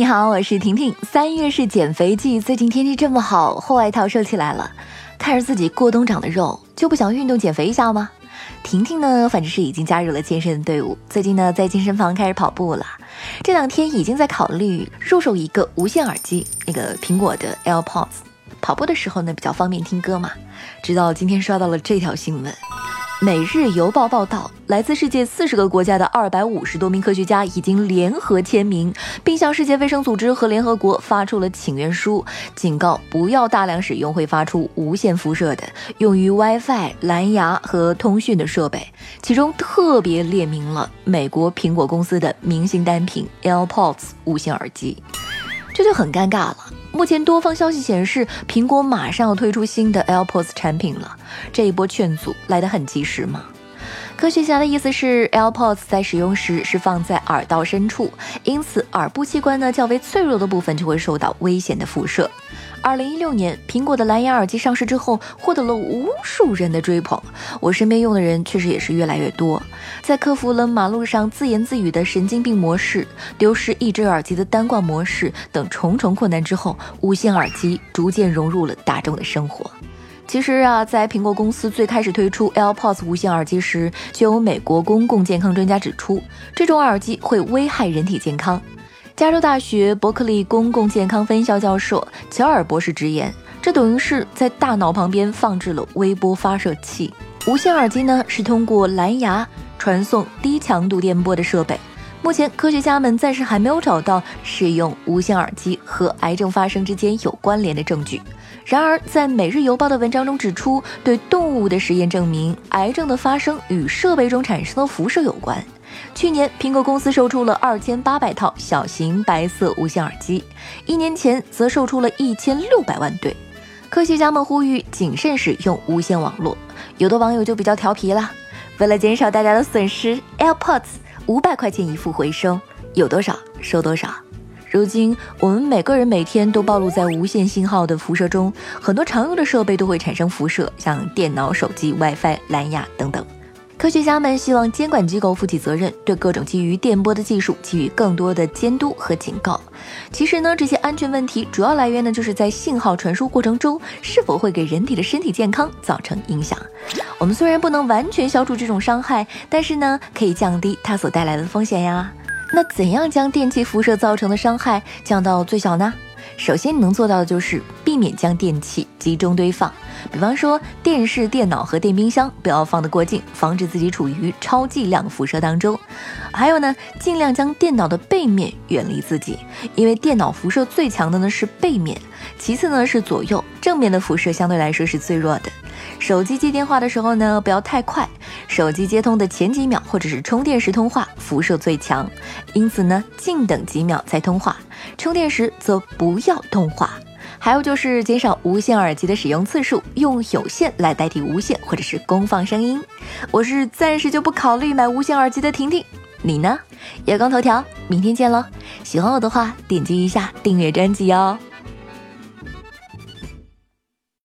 你好，我是婷婷。三月是减肥季，最近天气这么好，厚外套收起来了。看着自己过冬长的肉，就不想运动减肥一下吗？婷婷呢，反正是已经加入了健身的队伍，最近呢在健身房开始跑步了。这两天已经在考虑入手一个无线耳机，那个苹果的 AirPods，跑步的时候呢比较方便听歌嘛。直到今天刷到了这条新闻。《每日邮报》报道，来自世界四十个国家的二百五十多名科学家已经联合签名，并向世界卫生组织和联合国发出了请愿书，警告不要大量使用会发出无线辐射的用于 WiFi、蓝牙和通讯的设备。其中特别列明了美国苹果公司的明星单品 AirPods 无线耳机，这就很尴尬了。目前多方消息显示，苹果马上要推出新的 AirPods 产品了。这一波劝阻来得很及时吗？科学家的意思是，AirPods 在使用时是放在耳道深处，因此耳部器官呢较为脆弱的部分就会受到危险的辐射。二零一六年，苹果的蓝牙耳机上市之后，获得了无数人的追捧。我身边用的人确实也是越来越多。在克服了马路上自言自语的神经病模式、丢失一只耳机的单挂模式等重重困难之后，无线耳机逐渐融入了大众的生活。其实啊，在苹果公司最开始推出 AirPods 无线耳机时，就有美国公共健康专家指出，这种耳机会危害人体健康。加州大学伯克利公共健康分校教授乔尔博士直言，这等于是在大脑旁边放置了微波发射器。无线耳机呢，是通过蓝牙传送低强度电波的设备。目前，科学家们暂时还没有找到使用无线耳机和癌症发生之间有关联的证据。然而，在《每日邮报》的文章中指出，对动物的实验证明，癌症的发生与设备中产生的辐射有关。去年，苹果公司售出了二千八百套小型白色无线耳机，一年前则售出了一千六百万对。科学家们呼吁谨慎使用无线网络，有的网友就比较调皮了，为了减少大家的损失，AirPods 五百块钱一副回收，有多少收多少。如今，我们每个人每天都暴露在无线信号的辐射中，很多常用的设备都会产生辐射，像电脑、手机、WiFi、蓝牙等等。科学家们希望监管机构负起责任，对各种基于电波的技术给予更多的监督和警告。其实呢，这些安全问题主要来源呢，就是在信号传输过程中是否会给人体的身体健康造成影响。我们虽然不能完全消除这种伤害，但是呢，可以降低它所带来的风险呀。那怎样将电气辐射造成的伤害降到最小呢？首先你能做到的就是避免将电器集中堆放。比方说，电视、电脑和电冰箱不要放得过近，防止自己处于超剂量辐射当中。还有呢，尽量将电脑的背面远离自己，因为电脑辐射最强的呢是背面，其次呢是左右，正面的辐射相对来说是最弱的。手机接电话的时候呢，不要太快，手机接通的前几秒或者是充电时通话辐射最强，因此呢，静等几秒再通话，充电时则不要通话。还有就是减少无线耳机的使用次数，用有线来代替无线，或者是功放声音。我是暂时就不考虑买无线耳机的婷婷，你呢？夜光头条，明天见喽！喜欢我的话，点击一下订阅专辑哦。